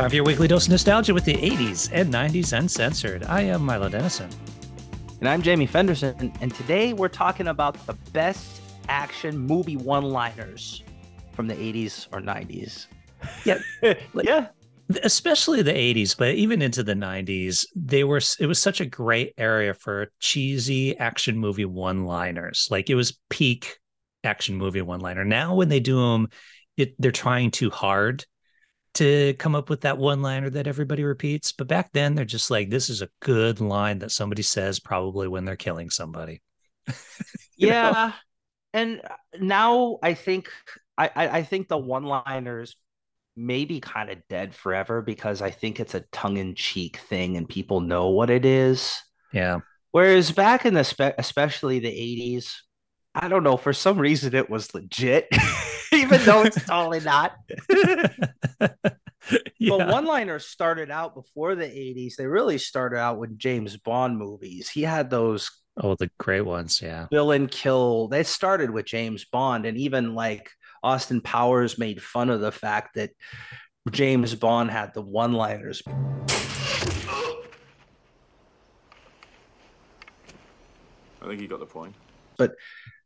time for your weekly dose of nostalgia with the 80s and 90s uncensored. I am Milo Dennison. And I'm Jamie Fenderson, and today we're talking about the best action movie one liners from the 80s or 90s. Yeah. yeah. Especially the 80s, but even into the 90s, they were it was such a great area for cheesy action movie one-liners. Like it was peak action movie one-liner. Now when they do them, it they're trying too hard to come up with that one liner that everybody repeats. But back then, they're just like, this is a good line that somebody says probably when they're killing somebody. yeah. Know? And uh, now I think I, I think the one liners may be kind of dead forever because I think it's a tongue in cheek thing and people know what it is. Yeah. Whereas back in the spe- especially the 80s, I don't know, for some reason it was legit. even though it's totally not. yeah. But one liners started out before the 80s. They really started out with James Bond movies. He had those Oh, the great ones, yeah. Bill and Kill. They started with James Bond, and even like Austin Powers made fun of the fact that James Bond had the one liners. I think you got the point. But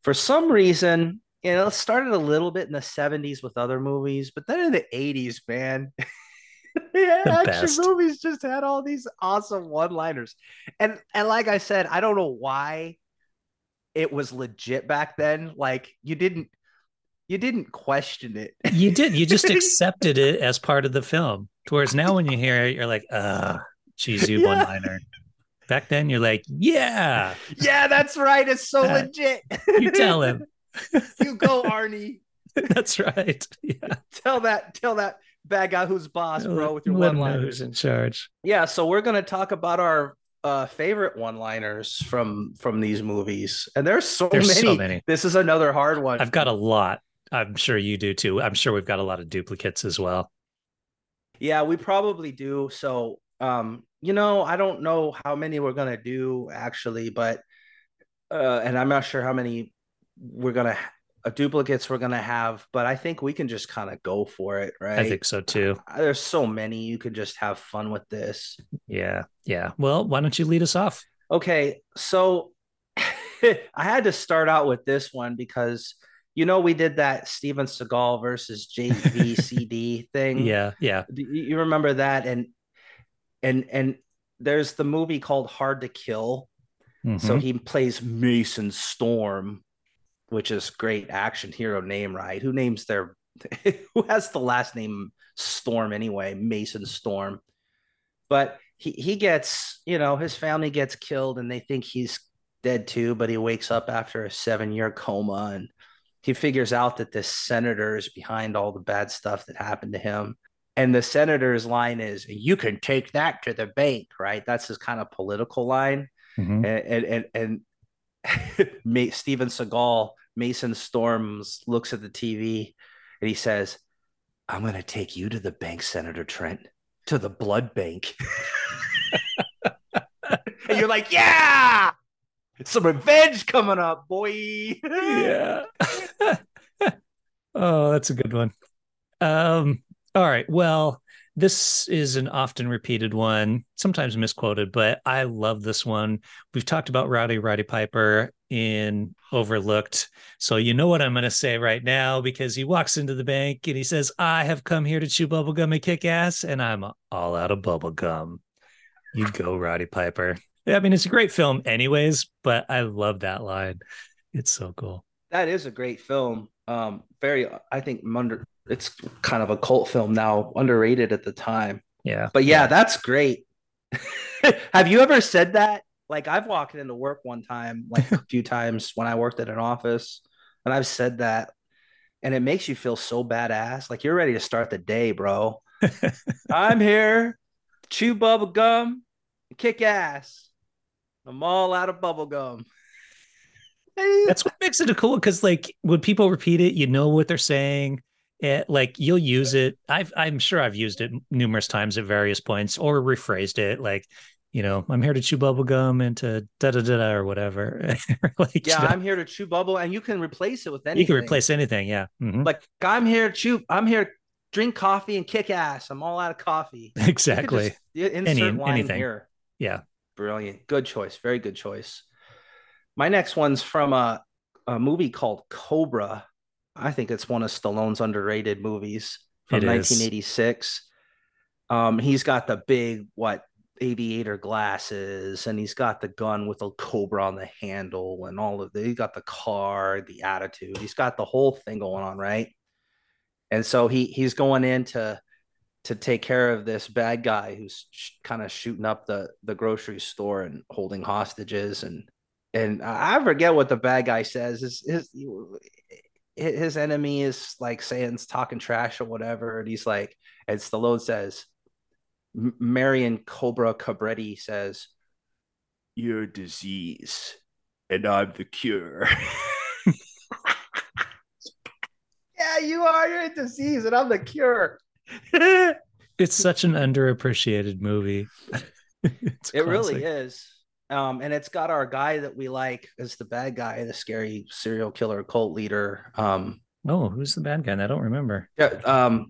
for some reason, you know, it started a little bit in the 70s with other movies, but then in the 80s, man, yeah, the action best. movies just had all these awesome one-liners. And and like I said, I don't know why it was legit back then. Like you didn't you didn't question it. You did. You just accepted it as part of the film. Whereas now when you hear it, you're like, uh, cheesy yeah. one-liner. Back then you're like, yeah. Yeah, that's right. It's so legit. you tell him you go, Arnie. That's right. Yeah. Tell that, tell that bad guy who's boss, bro, with your one liners. Who's in charge. Yeah. So we're gonna talk about our uh, favorite one-liners from from these movies, and there's so there's many. so many. This is another hard one. I've got a lot. I'm sure you do too. I'm sure we've got a lot of duplicates as well. Yeah, we probably do. So, um, you know, I don't know how many we're gonna do actually, but uh, and I'm not sure how many we're gonna uh, duplicates we're gonna have, but I think we can just kind of go for it, right? I think so too. There's so many you can just have fun with this. Yeah, yeah. Well, why don't you lead us off? Okay, so I had to start out with this one because you know we did that Steven Seagal versus JCVD thing. Yeah, yeah. You remember that, and and and there's the movie called Hard to Kill. Mm-hmm. So he plays Mason Storm which is great action hero name, right? Who names their who has the last name Storm anyway? Mason Storm. But he, he gets, you know, his family gets killed and they think he's dead too, but he wakes up after a seven year coma and he figures out that this senator is behind all the bad stuff that happened to him. And the senator's line is, "You can take that to the bank," right? That's his kind of political line. Mm-hmm. And and and, and Steven Seagal Mason Storms looks at the TV and he says, I'm going to take you to the bank, Senator Trent, to the blood bank. and you're like, yeah, some revenge coming up, boy. yeah. oh, that's a good one. Um, all right. Well, this is an often repeated one, sometimes misquoted, but I love this one. We've talked about Rowdy Roddy Piper in Overlooked. So you know what I'm going to say right now because he walks into the bank and he says, I have come here to chew bubblegum and kick ass, and I'm all out of bubblegum. You go, Roddy Piper. I mean, it's a great film, anyways, but I love that line. It's so cool. That is a great film. Um, very, I think, under it's kind of a cult film now, underrated at the time. Yeah. But yeah, yeah. that's great. Have you ever said that? Like I've walked into work one time, like a few times when I worked at an office, and I've said that, and it makes you feel so badass. Like you're ready to start the day, bro. I'm here, chew bubble gum, kick ass. I'm all out of bubble gum. That's what makes it cool because, like, when people repeat it, you know what they're saying it, like you'll use it. I've I'm sure I've used it numerous times at various points or rephrased it like, you know, I'm here to chew bubble gum and to da da da or whatever. like, yeah, you know, I'm here to chew bubble, and you can replace it with anything. You can replace anything, yeah. Mm-hmm. Like I'm here to chew. I'm here to drink coffee and kick ass. I'm all out of coffee. Exactly. Just, insert Any, line anything. here. Yeah. Brilliant. Good choice. Very good choice. My next one's from a, a movie called Cobra. I think it's one of Stallone's underrated movies from It is. 1986. Um, he's got the big what aviator glasses, and he's got the gun with a cobra on the handle, and all of the. He got the car, the attitude. He's got the whole thing going on, right? And so he he's going in to to take care of this bad guy who's sh- kind of shooting up the the grocery store and holding hostages and and I forget what the bad guy says. His his his enemy is like saying talking trash or whatever, and he's like, and Stallone says, Marion Cobra Cobretti says, "You're disease, and I'm the cure." yeah, you are. You're a disease, and I'm the cure. It's such an underappreciated movie. It really is. Um, and it's got our guy that we like as the bad guy, the scary serial killer cult leader. Um, Oh, who's the bad guy? I don't remember. yeah, um,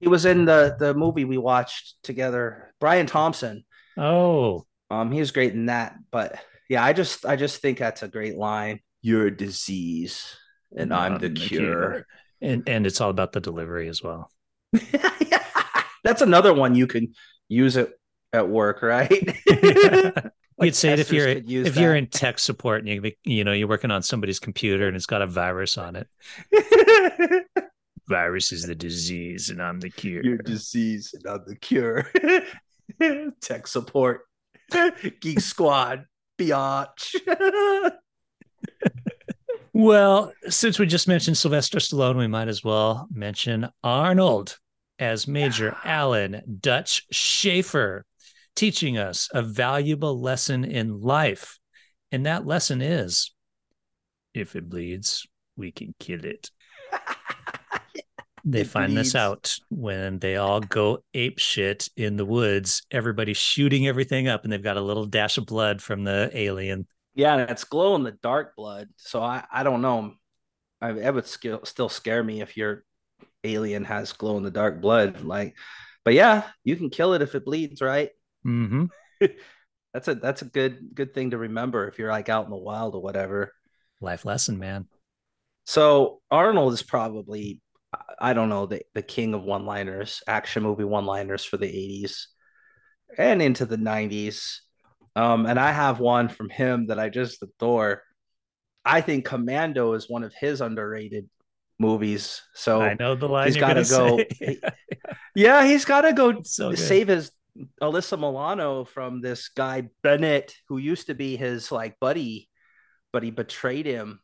he was in the the movie we watched together. Brian Thompson. Oh, Um, he was great in that. But yeah, I just I just think that's a great line. You're a disease, and I'm the cure. And and it's all about the delivery as well. That's another one you can use it at work, right? You'd say it if you're if you're in tech support and you you know you're working on somebody's computer and it's got a virus on it. Virus is the disease and I'm the cure. Your disease and I'm the cure. Tech support. Geek Squad. Biatch. Well, since we just mentioned Sylvester Stallone, we might as well mention Arnold as Major Alan Dutch Schaefer, teaching us a valuable lesson in life. And that lesson is if it bleeds, we can kill it. They It find this out when they all go ape shit in the woods. Everybody's shooting everything up, and they've got a little dash of blood from the alien. yeah, and it's glow in the dark blood. So I, I don't know. I, it would still still scare me if your alien has glow in the dark blood. Like, but yeah, you can kill it if it bleeds, right? Hmm That's a that's a good good thing to remember if you're like out in the wild or whatever. Life lesson, man. So Arnold is probably, I don't know, the, the king of one liners, action movie one liners for the 80s and into the 90s. Um, and I have one from him that I just adore. I think Commando is one of his underrated movies. So I know the line he's got to go. yeah, he's got to go so save his Alyssa Milano from this guy Bennett, who used to be his like buddy, but he betrayed him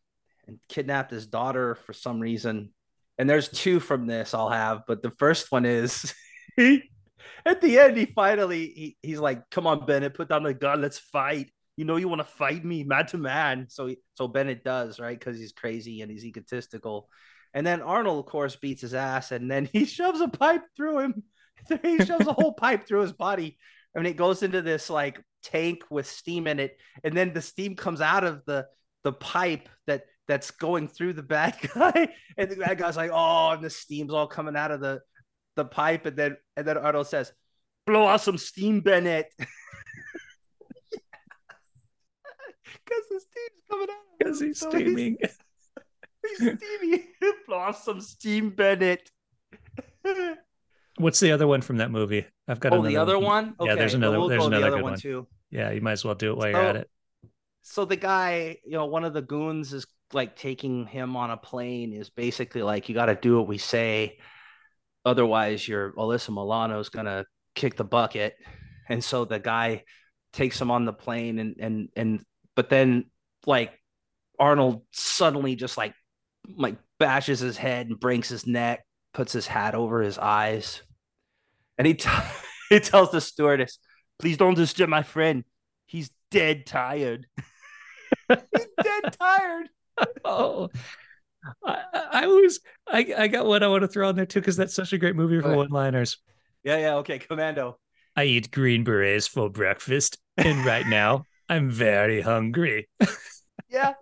and kidnapped his daughter for some reason. And there's two from this I'll have, but the first one is at the end, he finally he, he's like, "Come on, Bennett, put down the gun, let's fight." You know you want to fight me man to man. So so Bennett does, right? Because he's crazy and he's egotistical. And then Arnold, of course, beats his ass, and then he shoves a pipe through him. he shoves a whole pipe through his body. I mean, it goes into this like tank with steam in it, and then the steam comes out of the the pipe that that's going through the bad guy, and the bad guy's like, "Oh," and the steam's all coming out of the the pipe, and then and then Arnold says, "Blow out some steam, Bennett," because the steam's coming out. because he's So steaming. He's, he's steamy. Blow out some steam, Bennett. What's the other one from that movie? I've got oh, another the other one. Yeah, there's another- We'll there's go the another other good one, one. too. Yeah, you might as well do it while you're at it. so the guy, you know, one of the goons is like taking him on a plane is basically like, you got to do what we say. Otherwise, your Alyssa Milano is going to kick the bucket. And so the guy takes him on the plane and, and, and, but then like Arnold suddenly just like, like bashes his head and breaks his neck, puts his hat over his eyes. And he, t- he tells the stewardess, please don't disturb my friend. He's dead tired. He's dead tired. Oh, I, I I was I, I got one I want to throw on there too because that's such a great movie for Okay. one-liners. Yeah, yeah, okay, Commando. I eat green berets for breakfast, and right now I'm very hungry. Yeah.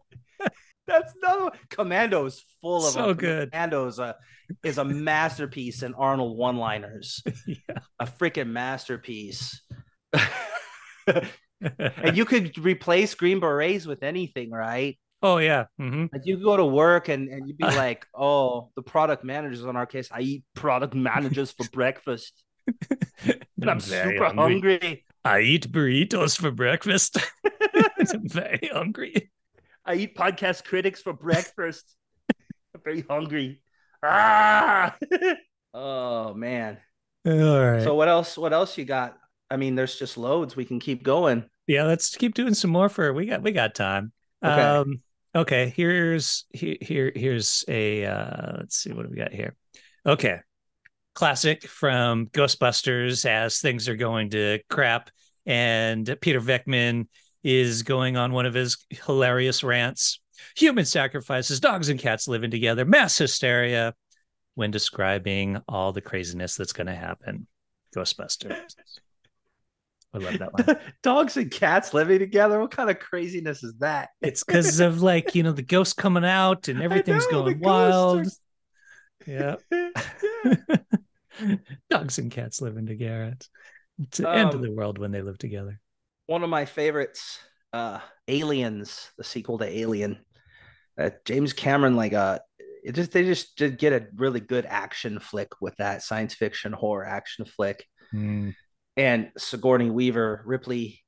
That's no Commando is full of So them. good. Commando is a is a masterpiece in Arnold one-liners. yeah. A freaking masterpiece. and you could replace Green Berets with anything, right? oh yeah. hmm Like you go to work and, and you'd be like, oh, the product managers on our case, I eat product managers for breakfast. And I'm super hungry. I eat burritos for breakfast. I'm very hungry. I eat podcast critics for breakfast. I'm very hungry. Ah! oh man. All right. So what else? What else you got? I mean, there's just loads. We can keep going. yeah, let's keep doing some more for we got we got time. Okay. Um okay, here's here, here here's a uh let's see what do we got here. Okay. Classic from Ghostbusters as things are going to crap and Peter Venkman is going on one of his hilarious rants. Human sacrifices, dogs and cats living together, mass hysteria when describing all the craziness that's going to happen. Ghostbusters. I love that one. Dogs and cats living together. What kind of craziness is that? It's because of like, you know, the ghosts coming out and everything's know, going wild. ghosts Yeah. yeah. Dogs and cats living together. It's the end of Um, the world when they live together. One of my favorites, uh, Aliens, the sequel to Alien. Uh, James Cameron, like, uh, it just they just did get a really good action flick with that science fiction horror action flick. Mm. and Sigourney Weaver, Ripley.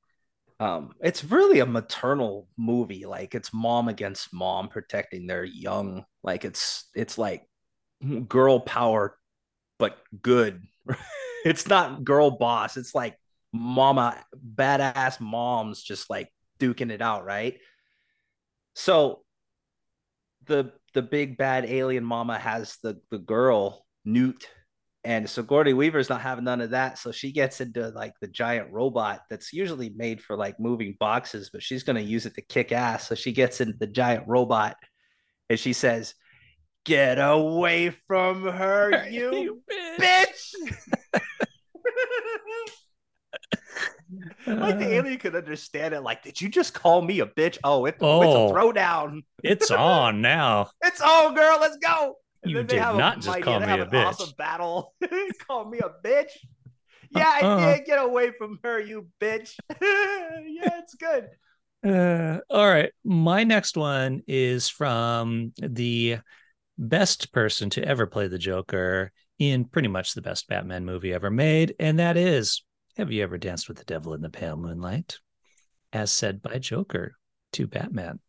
Um, it's really a maternal movie. Like it's mom against mom protecting their young. Like it's it's like girl power, but good. it's not girl boss. It's like mama badass moms just like duking it out, right? So the the big bad alien mama has the the girl Newt and so Gordy Weaver's not having none of that. So she gets into like the giant robot that's usually made for like moving boxes, but she's going to use it to kick ass. So she gets into the giant robot and she says, Get away from her, you bitch. like the Uh, alien could understand it. Like, did you just call me a bitch? Oh, it, it's Oh. a throwdown. it's on now. It's on, girl. Let's go. And You then they did have a not just call me a bitch. Awesome battle. call me a bitch. Yeah, Uh-uh. I did. Get away from her, you bitch. yeah, it's good. Uh, all right. My next one is from the best person to ever play the Joker in pretty much the best Batman movie ever made. And that is Have you ever danced with the devil in the pale moonlight? As said by Joker to Batman.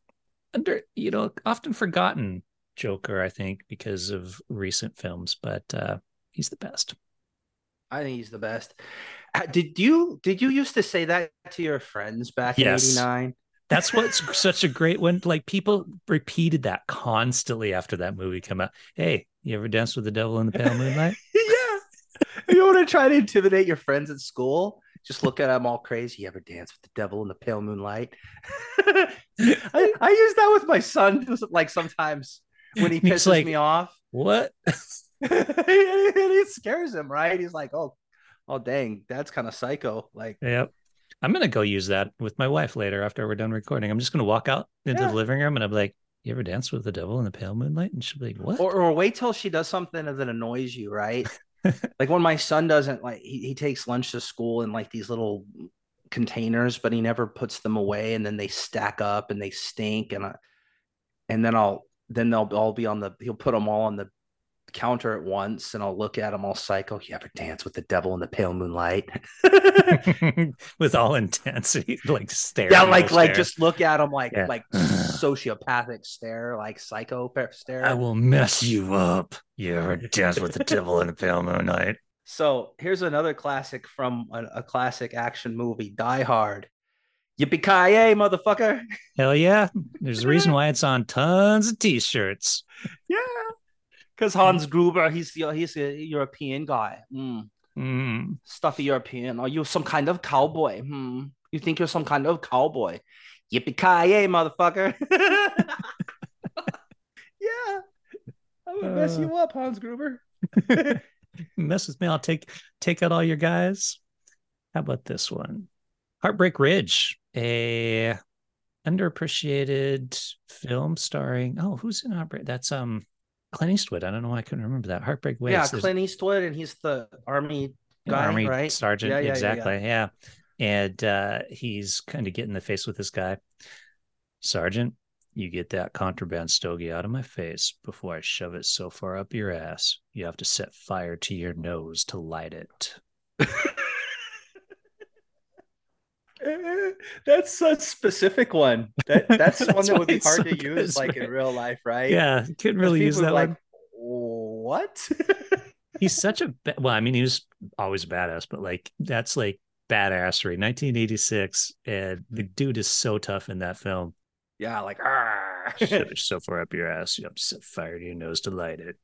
Under, you know, often forgotten Joker, I think, because of recent films, but uh, he's the best. I think he's the best. Uh, Did you did you used to say that to your friends back Yes. in '89? That's what's such a great one. Like people repeated that constantly after that movie came out. Hey, you ever danced with the devil in the pale moonlight? You want to try to intimidate your friends at school? Just look at them all crazy. You ever dance with the devil in the pale moonlight? I, I use that with my son. Like sometimes when he pisses like- me off, what? and it scares him, right? He's like, "Oh, oh, dang, that's kind of psycho." Like, Yep. I'm gonna go use that with my wife later after we're done recording. I'm just gonna walk out into Yeah. the living room and I'm like, "You ever dance with the devil in the pale moonlight?" And she'll be like, "What?" or, or wait till she does something that annoys you, right? like when my son doesn't like he, he takes lunch to school in like these little containers, but he never puts them away, and then they stack up and they stink, and I, and then I'll then they'll all be on the he'll put them all on the counter at once, and I'll look at them all psycho. You ever dance with the devil in the pale moonlight? with all intensity, like stare. yeah, like like stare. just look at them like Yeah. like sociopathic stare, like psychopath stare. I will mess you up. You ever dance with the devil in the pale moonlight? So here's another classic from a, a classic action movie, Die Hard. Yippee ki motherfucker! Hell yeah! There's a reason why it's on tons of t-shirts. Yeah, because Hans Gruber, he's the he's a European guy. Mm, Mm. stuffy European. Are you some kind of cowboy? Hmm. You think you're some kind of cowboy? Yippee ki yay, motherfucker! yeah, I'm gonna mess Uh. you up, Hans Gruber. Mess with me, I'll take take out all your guys. How about this one? Heartbreak Ridge, a underappreciated film starring. Oh, who's in Heartbreak? That's um Clint Eastwood. I don't know why I couldn't remember that. Heartbreak Waves. Yeah, There's- Clint Eastwood, and he's the army guy, Army right? sergeant. Yeah, yeah, yeah, exactly. Yeah, And uh, he's kind of getting in the face with this guy. Sergeant, you get that contraband stogie out of my face before I shove it so far up your ass. You have to set fire to your nose to light it. That's a specific one. That that's, one that would be hard so to good, use like in real life, right? Yeah, couldn't really use that are one. what? He's such a well. I mean, he was always badass, but like that's like badassery. 1986, and the dude is so tough in that film. yeah, like it so far up your ass, you have to set fire to your nose to light it.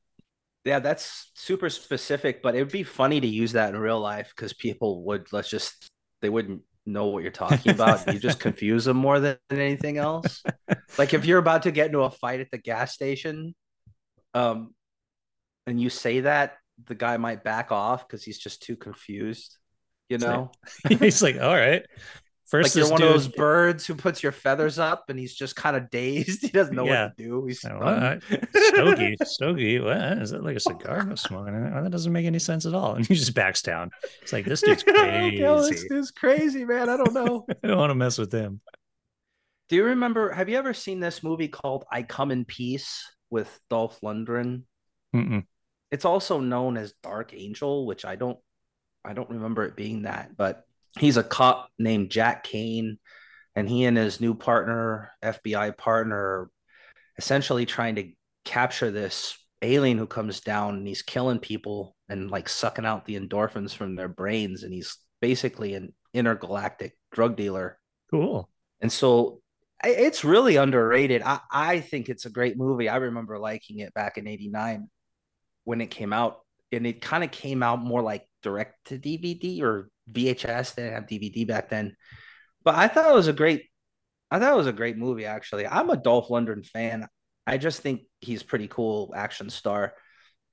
yeah, that's super specific, but it would be funny to use that in real life because people would let's just they wouldn't know what you're talking about. you just confuse them more than, anything else. like if you're about to get into a fight at the gas station, um, and you say that, the guy might back off because he's just too confused. You know, He's like, all right. First, like you're one dude, of those birds who puts your feathers up and he's just kind of dazed. He doesn't know Yeah. what to do. He's what? Stogie, Stogie, what is that like a cigar I'm smoking? That doesn't make any sense at all. And he just backs down. It's like this dude's crazy. This dude's crazy, man. I don't know. I don't want to mess with him. Do you remember? Have you ever seen this movie called "I Come in Peace" with Dolph Lundgren? Mm-mm. It's also known as Dark Angel, which I don't, I don't remember it being that. But he's a cop named Jack Kane, and he and his new partner, FBI partner, essentially trying to capture this alien who comes down and he's killing people and like sucking out the endorphins from their brains, and he's basically an intergalactic drug dealer. Cool. And so it's really underrated. I, I think it's a great movie. I remember liking it back in 89 when it came out. And it kind of came out more like direct to DVD or VHS. They didn't have DVD back then. But I thought it was a great I thought it was a great movie actually. I'm a Dolph Lundgren fan. I just think he's pretty cool action star.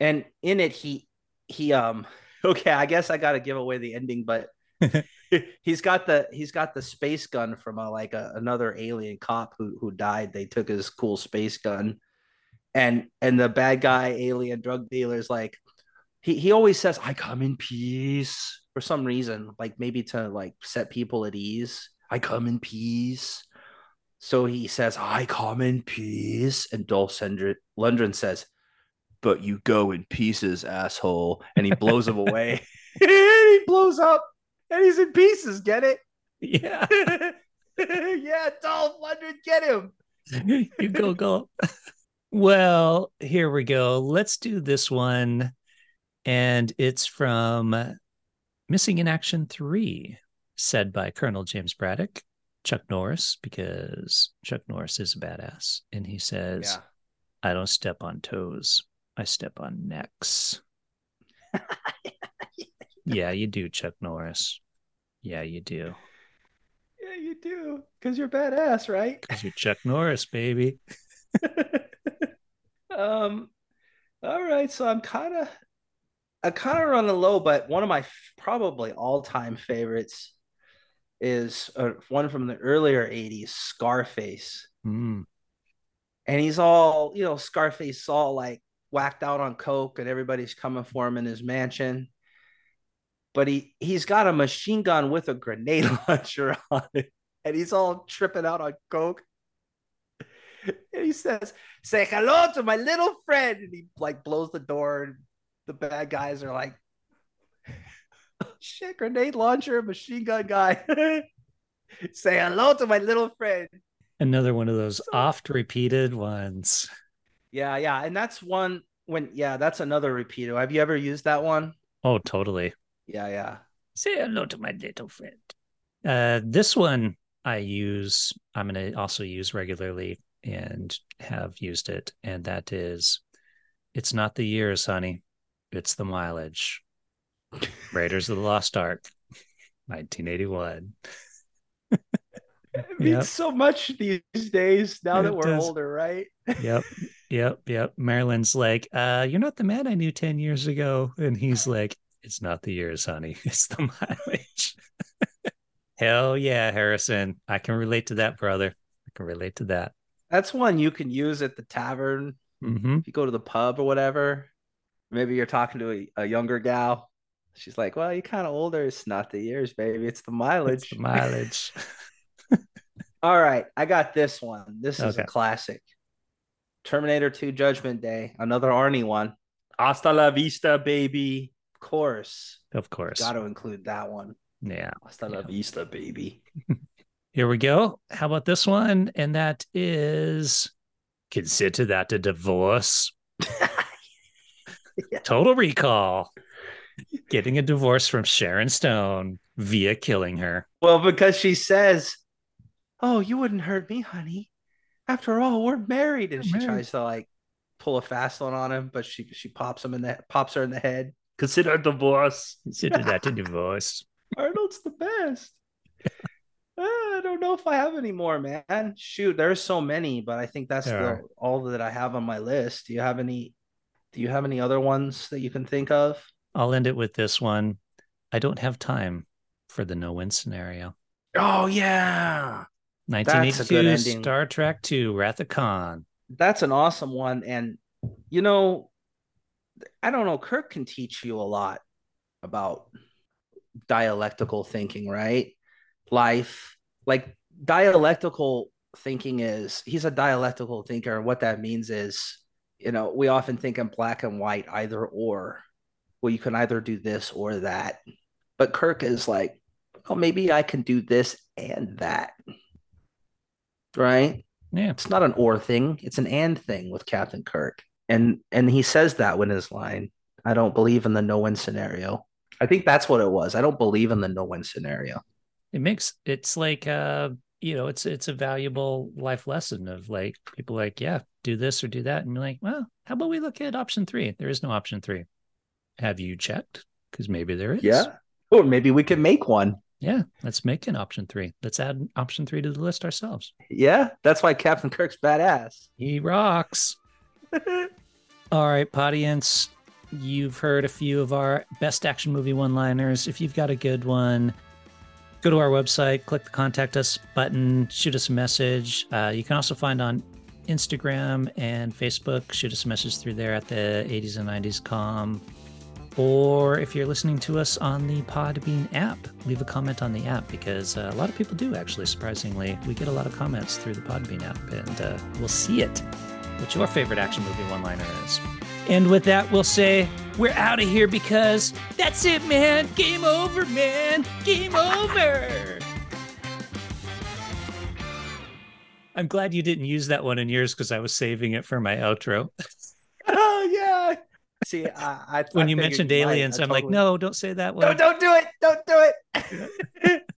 And in it he he um okay, I guess I got to give away the ending but he's got the he's got the space gun from a like a, another alien cop who who died. They took his cool space gun, and and the bad guy alien drug dealer is like, he he always says, "I come in peace" for some reason, like maybe to like set people at ease. I come in peace. So he says, "I come in peace," and Dolph Lundgren says, "But you go in pieces, asshole," and he blows him away. and he blows up and he's in pieces. Get it? Yeah. yeah, Dolph Lundgren, get him. you go, go. Well, here we go. Let's do this one. And it's from Missing in Action 3, said by Colonel James Braddock, Chuck Norris, because Chuck Norris is a badass. And he says, I don't step on toes, I step on necks. yeah, you do, Chuck Norris. Yeah, you do. Yeah, you do. Because you're badass, right? Because you're Chuck Norris, baby. um, all right. So I'm kind of I'm kind of running low, but one of my f- probably all-time favorites is uh, one from the earlier 80s, Scarface. Mm. and he's all you know scarface all like whacked out on coke and everybody's coming for him in his mansion but he he's got a machine gun with a grenade launcher on it and he's all tripping out on coke and he says say hello to my little friend and he like blows the door and the bad guys are like "Oh, shit grenade launcher machine gun guy say hello to my little friend Another one of those oft repeated ones. Yeah, yeah, and that's one when yeah, that's another repeater. Have you ever used that one? Oh, totally. Yeah, yeah. Say hello to my little friend. Uh, this one I use, I'm going to also use regularly and have used it. And that is, it's not the years, honey. It's the mileage. Raiders of the Lost Ark, 1981. It means Yep. so much these days now that we're does. older, right? Yep. Yep. Yep. Marilyn's like, uh, you're not the man I knew 10 years ago. And he's like, it's not the years, honey. It's the mileage. Hell yeah, Harrison. I can relate to that, brother. I can relate to that. That's one you can use at the tavern. Mm-hmm. If you go to the pub or whatever, maybe you're talking to a, a younger gal. She's like, "Well, you're kind of older. It's not the years, baby. It's the mileage." It's the mileage. All right, I got this one. This is Okay. a classic. Terminator 2 Judgment Day, another Arnie one. Hasta la vista, baby. Of course. of course. Got to include that one. Yeah. Hasta la vista, baby. Here we go. How about this one? And that is consider that a divorce. Yeah. Total recall. Getting a divorce from Sharon Stone via killing her. Well, because she says, "Oh, you wouldn't hurt me, honey. After all, we're married." And We're she married. tries to like pull a fast one on him, but she she pops him in the pops her in the head. Consider a divorce. Consider that a divorce. Arnold's the best. Uh, I don't know if I have any more, man. Shoot, there's so many, but I think that's the are. all that I have on my list. Do you have any? Do you have any other ones that you can think of? I'll end it with this one. I don't have time for the no win scenario. Oh yeah, That's a good 1982. Star Trek 2 Wrath of Khan. that's an awesome one. And you know, I don't know. Kirk can teach you a lot about dialectical thinking, right? Life, like dialectical thinking is he's a dialectical thinker. And what that means is, you know, we often think in black and white, either or. Well, you can either do this or that. But Kirk is like, oh, maybe I can do this and that. Right? Yeah. It's not an or thing, it's an and thing with Captain Kirk. And and he says that when his line, I don't believe in the no win scenario. I think that's what it was. I don't believe in the no win scenario. It makes it's like uh you know, it's it's a valuable life lesson of like people like, yeah, do this or do that. And you're like, well, how about we look at option three? There is no option three. Have you checked? Because maybe there is. Yeah. Or maybe we could make one. Yeah. Let's make an option three. Let's add option three to the list ourselves. Yeah. That's why Captain Kirk's badass. He rocks. All right, audience. You've heard a few of our best action movie one liners. If you've got a good one, go to our website, click the contact us button, shoot us a message. Uh, you can also find on Instagram and Facebook, shoot us a message through there at the 80s and 90s com. Or if you're listening to us on the Podbean app, leave a comment on the app because uh, a lot of people do actually, surprisingly. We get a lot of comments through the Podbean app and uh, we'll see it what your favorite action movie one liner is. And with that, we'll say we're out of here because that's it, man. Game over, man. Game over. I'm glad you didn't use that one in yours because I was saving it for my outro. oh yeah. See, I, I When I you mentioned aliens, I I'm like, no, don't say that one. No, don't do it. Don't do it.